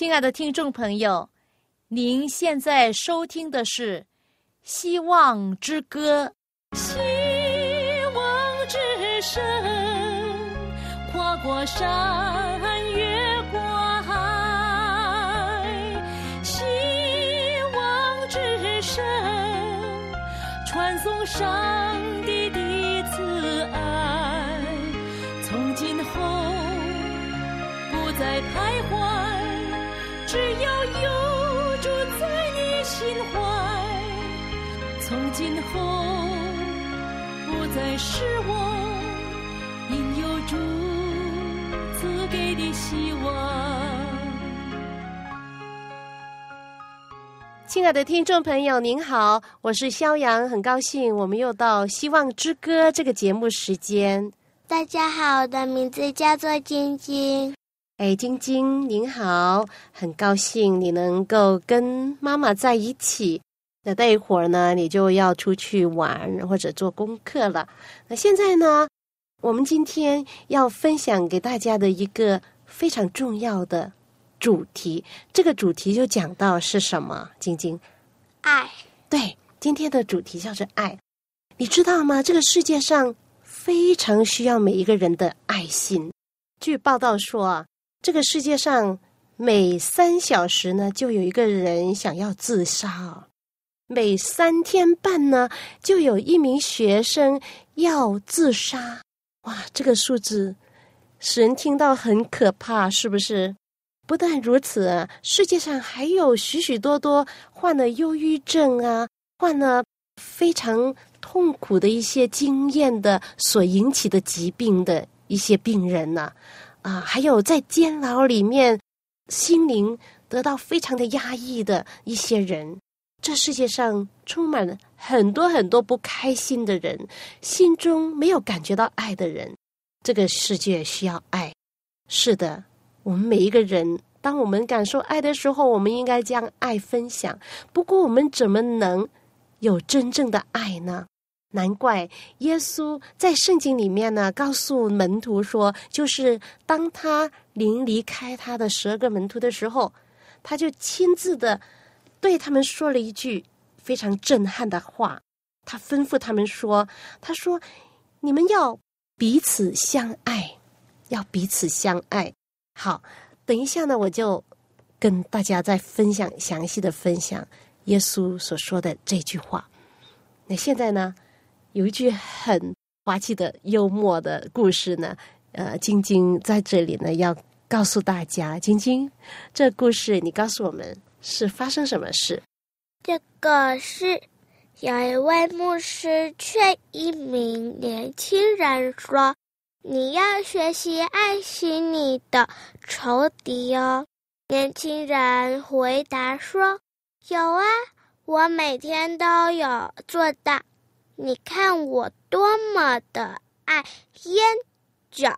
亲爱的听众朋友，您现在收听的是《希望之歌》。希望之声，跨过山，越过海。希望之声，传送上今后不再是我应有主赐给的希望。亲爱的听众朋友，您好，我是肖阳，很高兴我们又到《希望之歌》这个节目时间。大家好，我的名字叫做晶晶。哎，晶晶您好，很高兴你能够跟妈妈在一起。那待一会儿呢，你就要出去玩或者做功课了。那现在呢，我们今天要分享给大家的一个非常重要的主题，这个主题就讲到是什么？晶晶，爱。对，今天的主题叫做爱。你知道吗？这个世界上非常需要每一个人的爱心。据报道说啊。这个世界上每三小时呢，就有一个人想要自杀；每三天半呢，就有一名学生要自杀。哇，这个数字使人听到很可怕，是不是？不但如此，世界上还有许许多多患了忧郁症啊，患了非常痛苦的一些经验的所引起的疾病的一些病人呢。啊，还有在监牢里面，心灵得到非常的压抑的一些人，这世界上充满了很多很多不开心的人，心中没有感觉到爱的人。这个世界需要爱，是的，我们每一个人，当我们感受爱的时候，我们应该将爱分享。不过，我们怎么能有真正的爱呢？难怪耶稣在圣经里面呢，告诉门徒说，就是当他临离开他的十二个门徒的时候，他就亲自的对他们说了一句非常震撼的话。他吩咐他们说：“他说，你们要彼此相爱，要彼此相爱。”好，等一下呢，我就跟大家再分享详细的分享耶稣所说的这句话。那现在呢？有一句很滑稽的幽默的故事呢，呃，晶晶在这里呢要告诉大家，晶晶，这故事你告诉我们是发生什么事？这个是有一位牧师劝一名年轻人说：“你要学习爱惜你的仇敌哦。”年轻人回答说：“有啊，我每天都有做到。”你看我多么的爱烟酒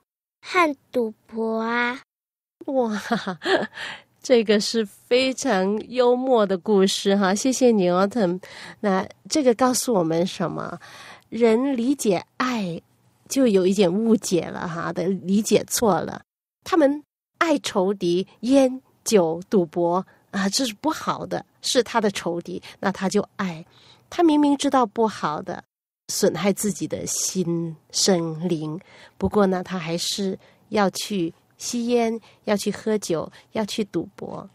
和赌博啊！哇，这个是非常幽默的故事哈，谢谢你奥特。那这个告诉我们什么？人理解爱就有一点误解了哈，的理解错了。他们爱仇敌，烟酒赌博啊，这是不好的，是他的仇敌，那他就爱。他明明知道不好的。损害自己的心生灵，不过呢，他还是要去吸烟，要去喝酒，要去赌博。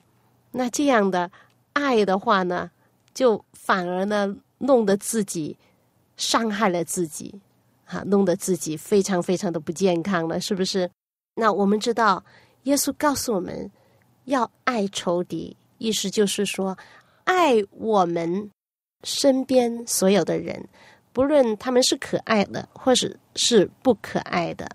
那这样的爱的话呢，就反而呢，弄得自己伤害了自己，哈，弄得自己非常非常的不健康了，是不是？那我们知道，耶稣告诉我们要爱仇敌，意思就是说，爱我们身边所有的人。不论他们是可爱的，或者是不可爱的，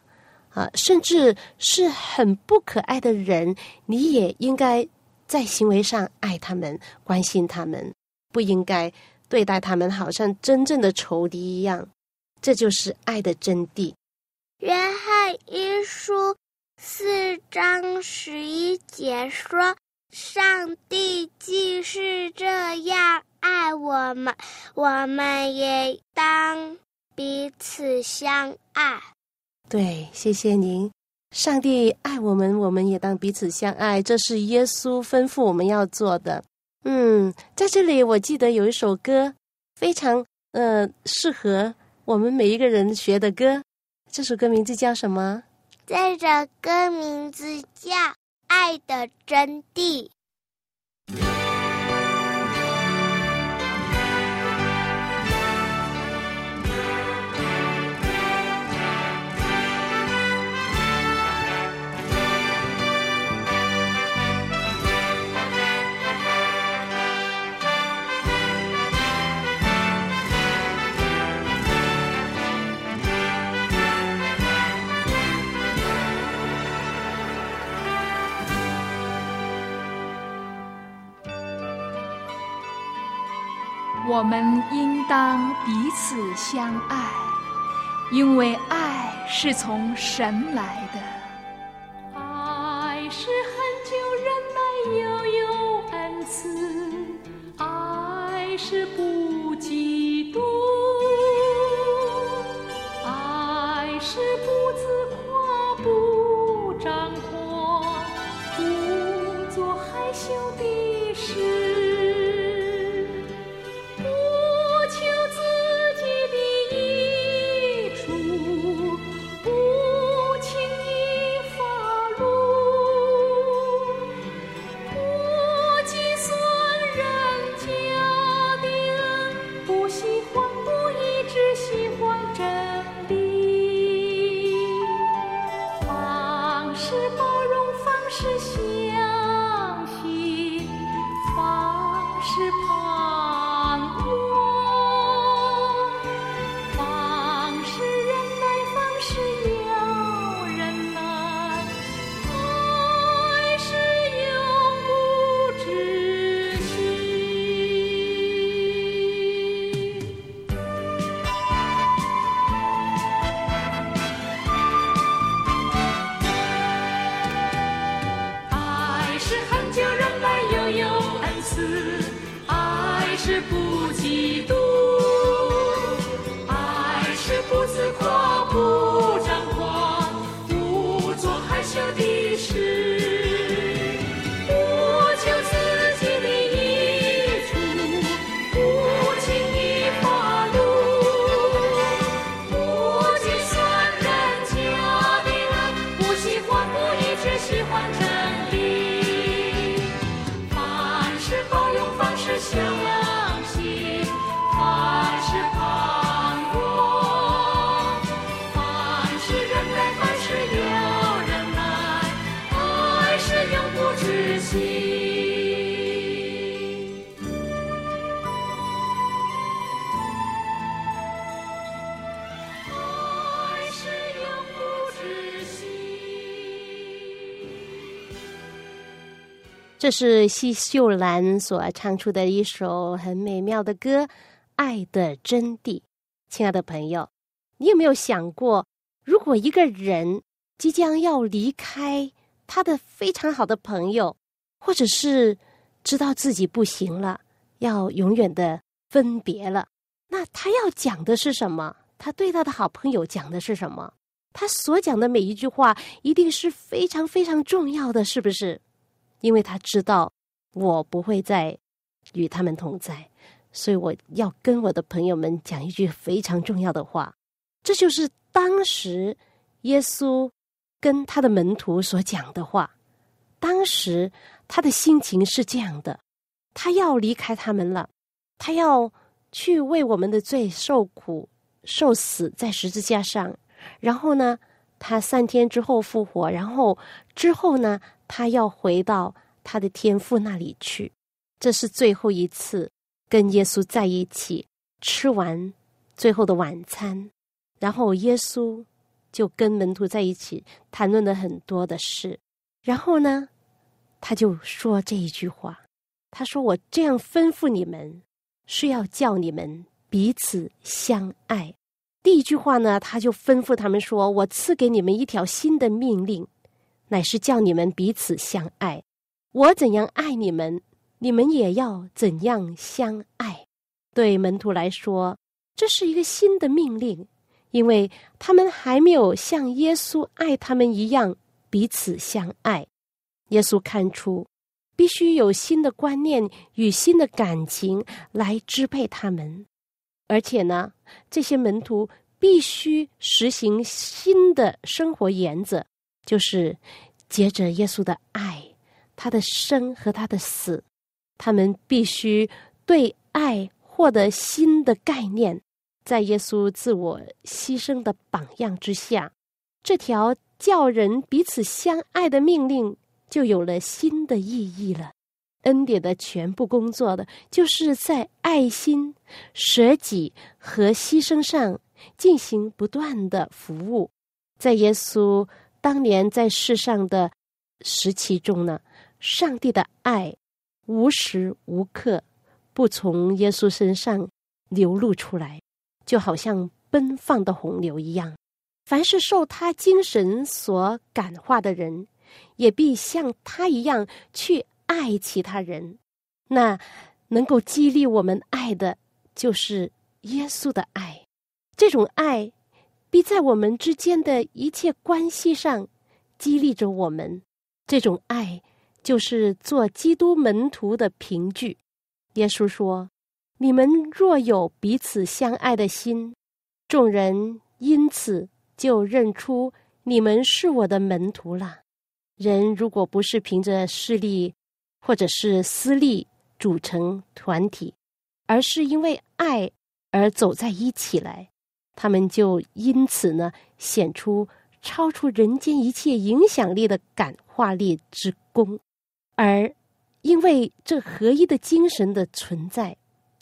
啊，甚至是很不可爱的人，你也应该在行为上爱他们、关心他们，不应该对待他们好像真正的仇敌一样。这就是爱的真谛。约翰一书四章十一节说：“上帝既是这样。”爱我们，我们也当彼此相爱。对，谢谢您。上帝爱我们，我们也当彼此相爱，这是耶稣吩咐我们要做的。嗯，在这里我记得有一首歌，非常呃适合我们每一个人学的歌。这首歌名字叫什么？这首歌名字叫《爱的真谛》。我们应当彼此相爱，因为爱是从神来的。这是奚秀兰所唱出的一首很美妙的歌，《爱的真谛》。亲爱的朋友，你有没有想过，如果一个人即将要离开他的非常好的朋友，或者是知道自己不行了，要永远的分别了，那他要讲的是什么？他对他的好朋友讲的是什么？他所讲的每一句话，一定是非常非常重要的，是不是？因为他知道我不会再与他们同在，所以我要跟我的朋友们讲一句非常重要的话。这就是当时耶稣跟他的门徒所讲的话。当时他的心情是这样的：他要离开他们了，他要去为我们的罪受苦、受死在十字架上。然后呢，他三天之后复活，然后之后呢？他要回到他的天父那里去，这是最后一次跟耶稣在一起吃完最后的晚餐，然后耶稣就跟门徒在一起谈论了很多的事，然后呢，他就说这一句话，他说：“我这样吩咐你们，是要叫你们彼此相爱。”第一句话呢，他就吩咐他们说：“我赐给你们一条新的命令。”乃是叫你们彼此相爱，我怎样爱你们，你们也要怎样相爱。对门徒来说，这是一个新的命令，因为他们还没有像耶稣爱他们一样彼此相爱。耶稣看出，必须有新的观念与新的感情来支配他们，而且呢，这些门徒必须实行新的生活原则，就是接着耶稣的爱，他的生和他的死，他们必须对爱获得新的概念。在耶稣自我牺牲的榜样之下，这条叫人彼此相爱的命令就有了新的意义了。恩典的全部工作的，就是在爱心、舍己和牺牲上进行不断的服务。在耶稣当年在世上的时期中呢，上帝的爱无时无刻不从耶稣身上流露出来。就好像奔放的洪流一样，凡是受他精神所感化的人，也必像他一样去爱其他人。那能够激励我们爱的，就是耶稣的爱。这种爱，必在我们之间的一切关系上激励着我们。这种爱，就是做基督门徒的凭据。耶稣说。你们若有彼此相爱的心，众人因此就认出你们是我的门徒了。人如果不是凭着势力或者是私利组成团体，而是因为爱而走在一起来，他们就因此呢显出超出人间一切影响力的感化力之功，而因为这合一的精神的存在。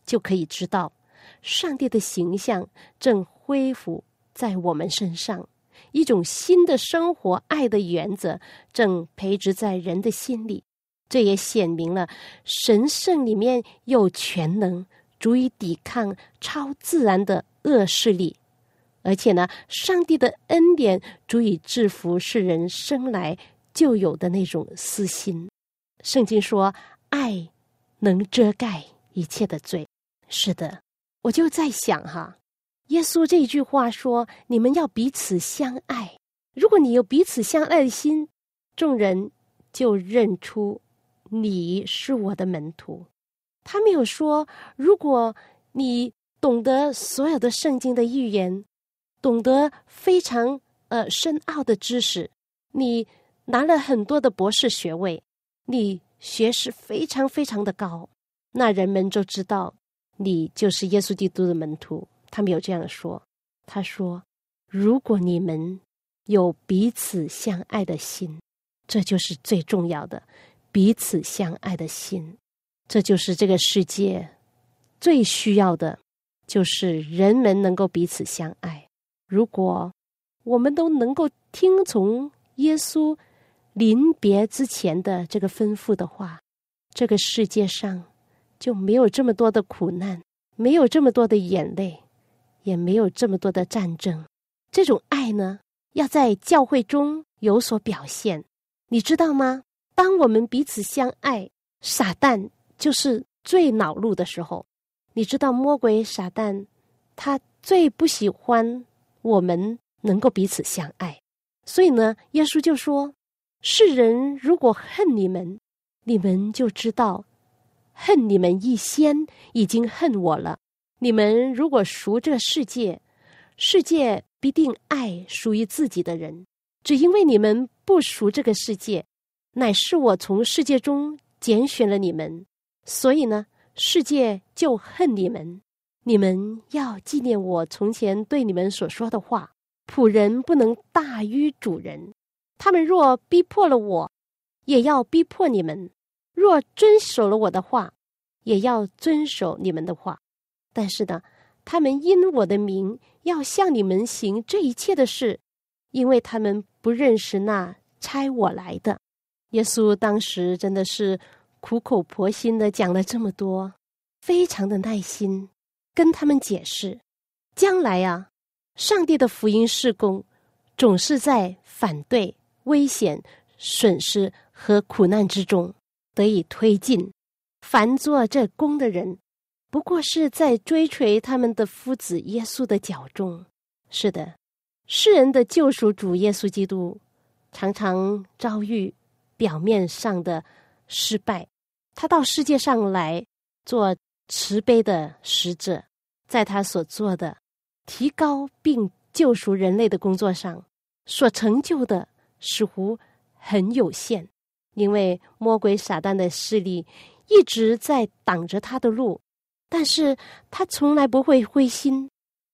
就可以知道，上帝的形象正恢复在我们身上，一种新的生活爱的原则正培植在人的心里。这也显明了神圣里面有全能，足以抵抗超自然的恶势力，而且呢，上帝的恩典足以制服世人生来就有的那种私心。圣经说，爱能遮盖一切的罪。是的，我就在想哈，耶稣这句话说：“你们要彼此相爱。如果你有彼此相爱的心，众人就认出你是我的门徒。”他没有说，如果你懂得所有的圣经的预言，懂得非常呃深奥的知识，你拿了很多的博士学位，你学识非常非常的高，那人们就知道。你就是耶稣基督的门徒，他没有这样说。他说：“如果你们有彼此相爱的心，这就是最重要的。彼此相爱的心，这就是这个世界最需要的，就是人们能够彼此相爱。如果我们都能够听从耶稣临别之前的这个吩咐的话，这个世界上。”就没有这么多的苦难，没有这么多的眼泪，也没有这么多的战争。这种爱呢，要在教会中有所表现，你知道吗？当我们彼此相爱，撒旦就是最恼怒的时候。你知道魔鬼撒旦，他最不喜欢我们能够彼此相爱。所以呢，耶稣就说：“世人如果恨你们，你们就知道。”恨你们一先已经恨我了。你们如果赎这世界，世界必定爱属于自己的人。只因为你们不赎这个世界，乃是我从世界中拣选了你们，所以呢，世界就恨你们。你们要纪念我从前对你们所说的话：仆人不能大于主人。他们若逼迫了我，也要逼迫你们。若遵守了我的话，也要遵守你们的话。但是呢，他们因我的名要向你们行这一切的事，因为他们不认识那差我来的。耶稣当时真的是苦口婆心的讲了这么多，非常的耐心跟他们解释，将来啊，上帝的福音事工总是在反对、危险、损失和苦难之中。得以推进，凡做这功的人，不过是在追随他们的夫子耶稣的脚中。是的，世人的救赎主耶稣基督，常常遭遇表面上的失败。他到世界上来做慈悲的使者，在他所做的提高并救赎人类的工作上，所成就的似乎很有限，因为魔鬼撒旦的势力一直在挡着他的路，但是他从来不会灰心。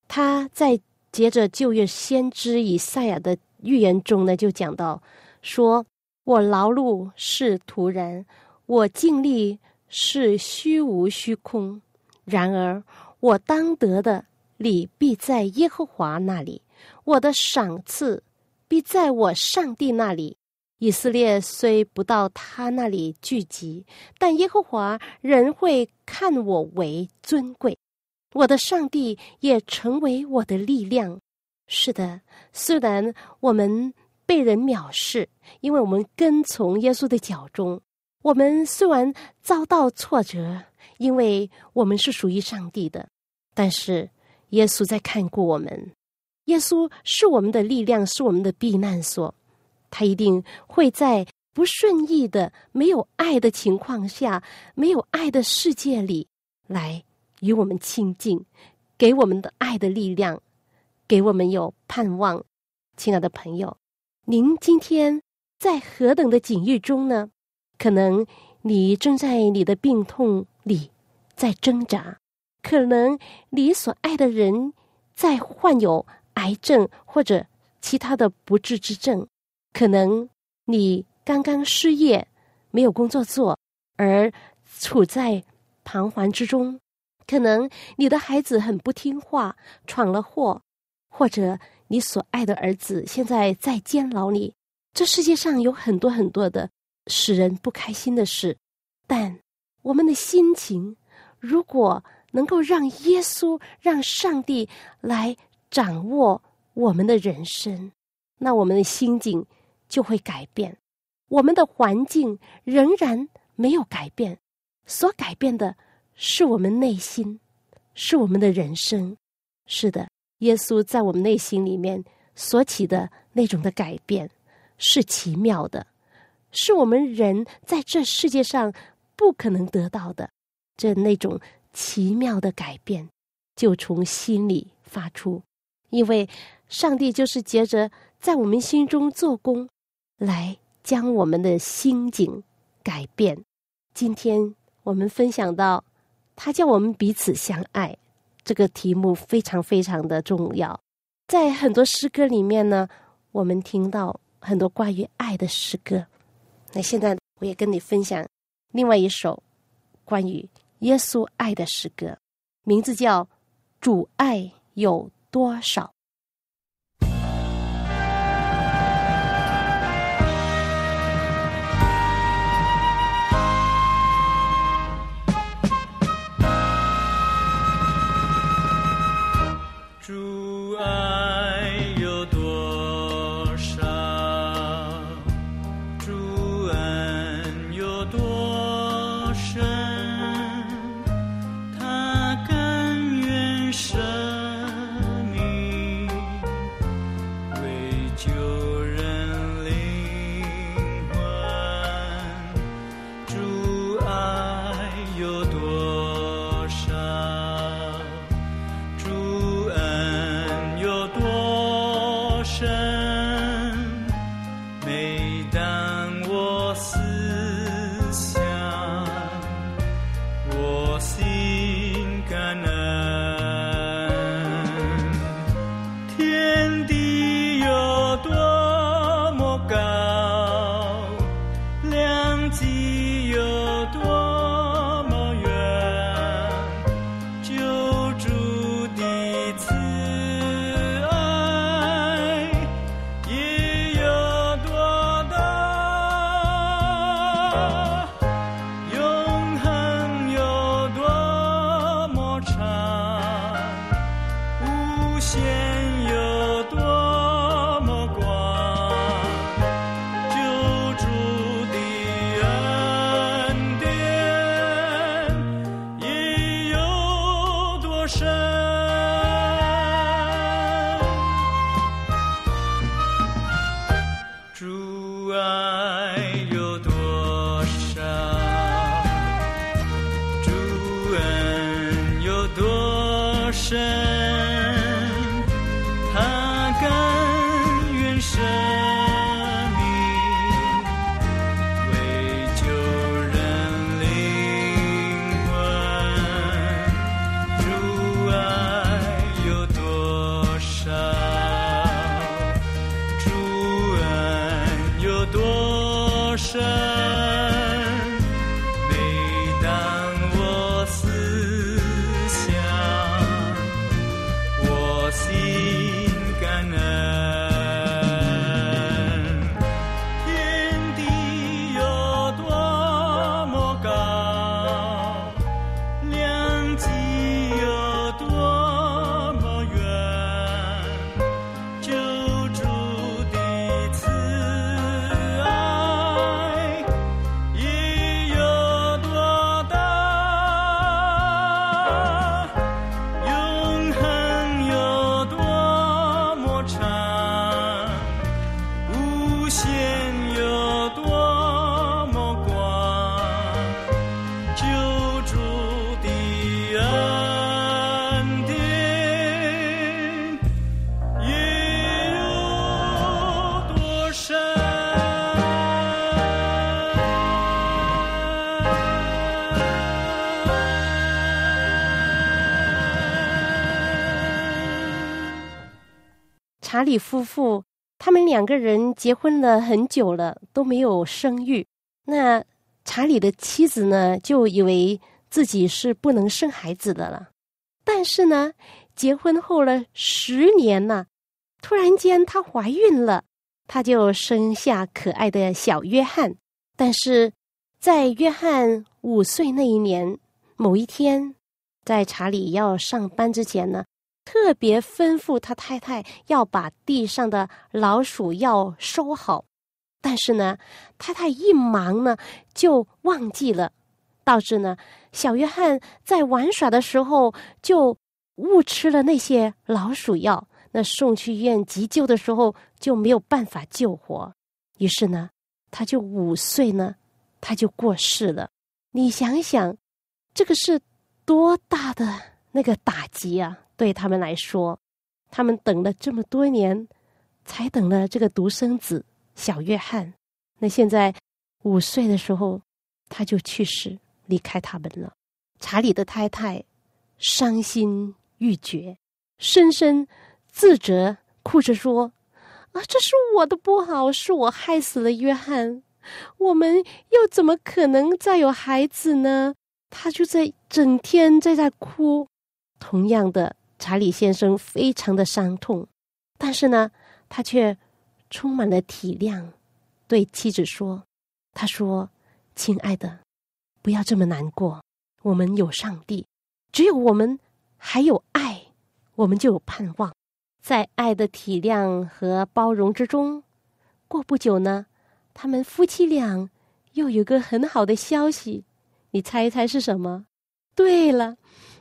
他在接着旧约先知以赛亚的预言中呢，就讲到说：“我劳碌是徒然。”我尽力是虚无虚空，然而我当得的礼必在耶和华那里，我的赏赐必在我上帝那里。以色列虽不到他那里聚集，但耶和华仍会看我为尊贵，我的上帝也成为我的力量。是的，虽然我们被人藐视，因为我们跟从耶稣的脚中。我们虽然遭到挫折，因为我们是属于上帝的，但是耶稣在看顾我们。耶稣是我们的力量，是我们的避难所。他一定会在不顺意的、没有爱的情况下，没有爱的世界里，来与我们亲近，给我们的爱的力量，给我们有盼望。亲爱的朋友，您今天在何等的境遇中呢？可能你正在你的病痛里在挣扎，可能你所爱的人在患有癌症或者其他的不治之症，可能你刚刚失业，没有工作做，而处在彷徨之中，可能你的孩子很不听话，闯了祸，或者你所爱的儿子现在在监牢里。这世界上有很多很多的。使人不开心的事，但我们的心情如果能够让耶稣、让上帝来掌握我们的人生，那我们的心境就会改变。我们的环境仍然没有改变，所改变的是我们内心，是我们的人生。是的，耶稣在我们内心里面所起的那种的改变是奇妙的。是我们人在这世界上不可能得到的，这那种奇妙的改变，就从心里发出。因为上帝就是接着在我们心中做工，来将我们的心境改变。今天我们分享到，他叫我们彼此相爱，这个题目非常非常的重要。在很多诗歌里面呢，我们听到很多关于爱的诗歌。那现在我也跟你分享另外一首关于耶稣爱的诗歌，名字叫《主爱有多少》。查理夫妇，他们两个人结婚了很久了，都没有生育。那查理的妻子呢，就以为自己是不能生孩子的了。但是呢，结婚后了十年了，突然间她怀孕了，她就生下可爱的小约翰。但是在约翰五岁那一年某一天，在查理要上班之前呢。特别吩咐他太太要把地上的老鼠药收好，但是呢，太太一忙呢就忘记了，导致呢小约翰在玩耍的时候就误吃了那些老鼠药，那送去医院急救的时候就没有办法救活，于是呢，他就五岁呢他就过世了。你想想，这个是多大的那个打击啊！对他们来说，他们等了这么多年，才等了这个独生子小约翰。那现在五岁的时候，他就去世，离开他们了。查理的太太伤心欲绝，深深自责，哭着说：“啊，这是我的不好，是我害死了约翰。我们又怎么可能再有孩子呢？”他就在整天在在哭。同样的。查理先生非常的伤痛，但是呢，他却充满了体谅，对妻子说：“他说，亲爱的，不要这么难过。我们有上帝，只有我们还有爱，我们就有盼望。在爱的体谅和包容之中，过不久呢，他们夫妻俩又有个很好的消息。你猜一猜是什么？对了，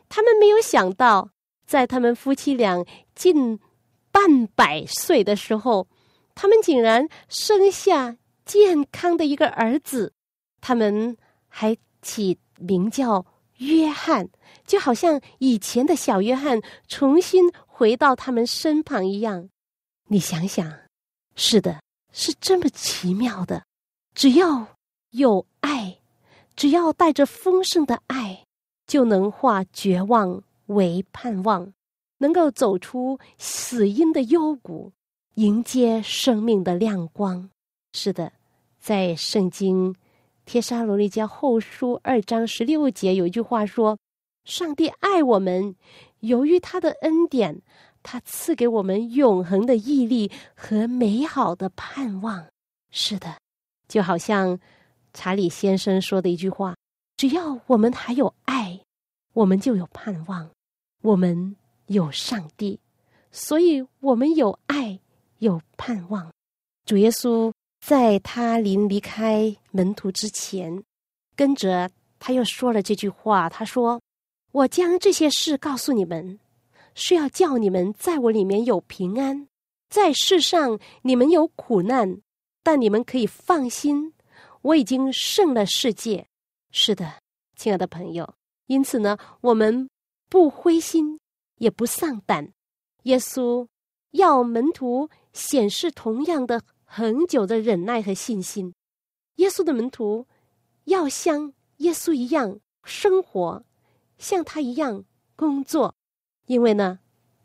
他们没有想到。”在他们夫妻俩近半百岁的时候，他们竟然生下健康的一个儿子，他们还起名叫约翰，就好像以前的小约翰重新回到他们身旁一样。你想想，是的，是这么奇妙的。只要有爱，只要带着丰盛的爱，就能化绝望。为盼望，能够走出死因的幽谷，迎接生命的亮光。是的，在圣经《帖撒罗尼迦后书》二章十六节有一句话说：“上帝爱我们，由于他的恩典，他赐给我们永恒的毅力和美好的盼望。”是的，就好像查理先生说的一句话：“只要我们还有爱，我们就有盼望。”我们有上帝，所以我们有爱，有盼望。主耶稣在他临离开门徒之前，跟着他又说了这句话：“他说，我将这些事告诉你们，是要叫你们在我里面有平安。在世上你们有苦难，但你们可以放心，我已经胜了世界。是的，亲爱的朋友。因此呢，我们。”不灰心，也不丧胆。耶稣要门徒显示同样的恒久的忍耐和信心。耶稣的门徒要像耶稣一样生活，像他一样工作，因为呢，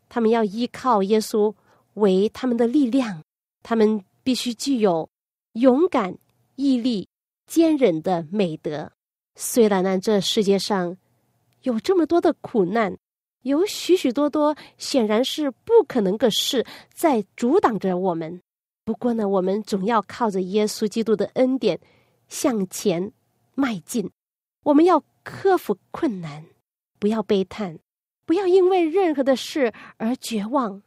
他们要依靠耶稣为他们的力量。他们必须具有勇敢、毅力、坚忍的美德。虽然呢，这世界上。有这么多的苦难，有许许多多显然是不可能的事在阻挡着我们。不过呢，我们总要靠着耶稣基督的恩典向前迈进。我们要克服困难，不要悲叹，不要因为任何的事而绝望，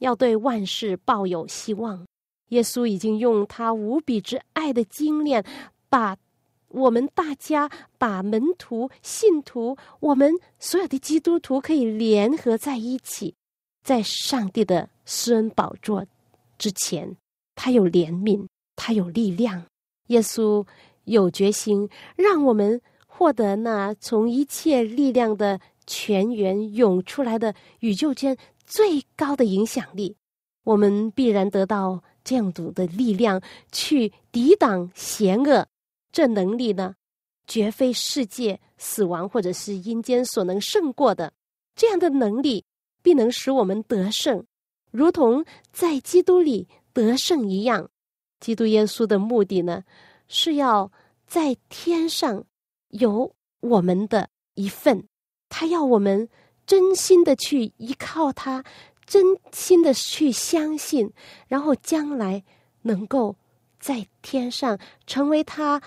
要对万事抱有希望。耶稣已经用他无比之爱的精炼，把。我们大家把门徒、信徒，我们所有的基督徒可以联合在一起，在上帝的施恩宝座之前，他有怜悯，他有力量。耶稣有决心，让我们获得那从一切力量的泉源涌出来的宇宙间最高的影响力。我们必然得到这样子的力量，去抵挡邪恶。这能力呢，绝非世界死亡或者是阴间所能胜过的。这样的能力必能使我们得胜，如同在基督里得胜一样。基督耶稣的目的呢，是要在天上有我们的一份，他要我们真心的去依靠他，真心的去相信，然后将来能够在天上成为他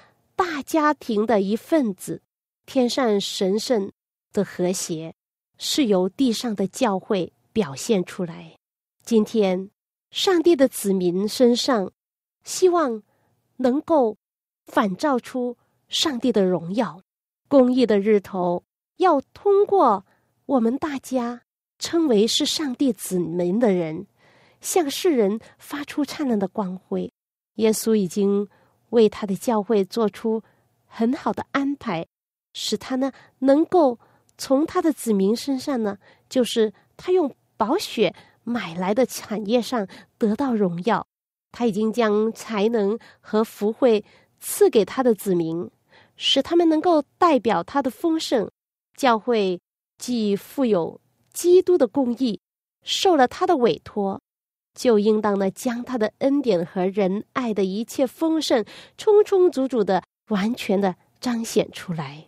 大家庭的一份子。天上神圣的和谐是由地上的教会表现出来。今天，上帝的子民身上。希望能够反照出上帝的荣耀，公义的日头要通过我们大家称为是上帝子民的人，向世人发出灿烂的光辉。耶稣已经为他的教会做出很好的安排，使他呢能够从他的子民身上呢，就是他用宝血买来的产业上得到荣耀。他已经将才能和福慧赐给他的子民，使他们能够代表他的丰盛。教会既富有基督的公义，受了他的委托，就应当呢将他的恩典和仁爱的一切丰盛，充充足足的、完全的彰显出来。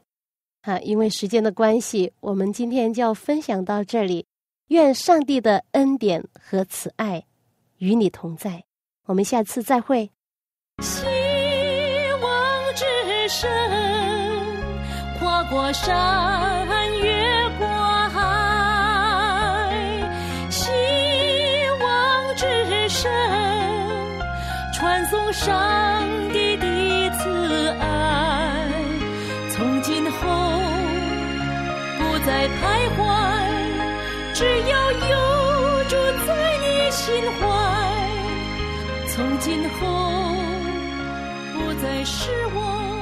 啊，因为时间的关系，我们今天就要分享到这里。愿上帝的恩典和慈爱与你同在。我们下次再会。希望之声，跨过山，送上帝的慈爱。从今后不再徘徊，只要有住在你心怀。从今后，不再是我。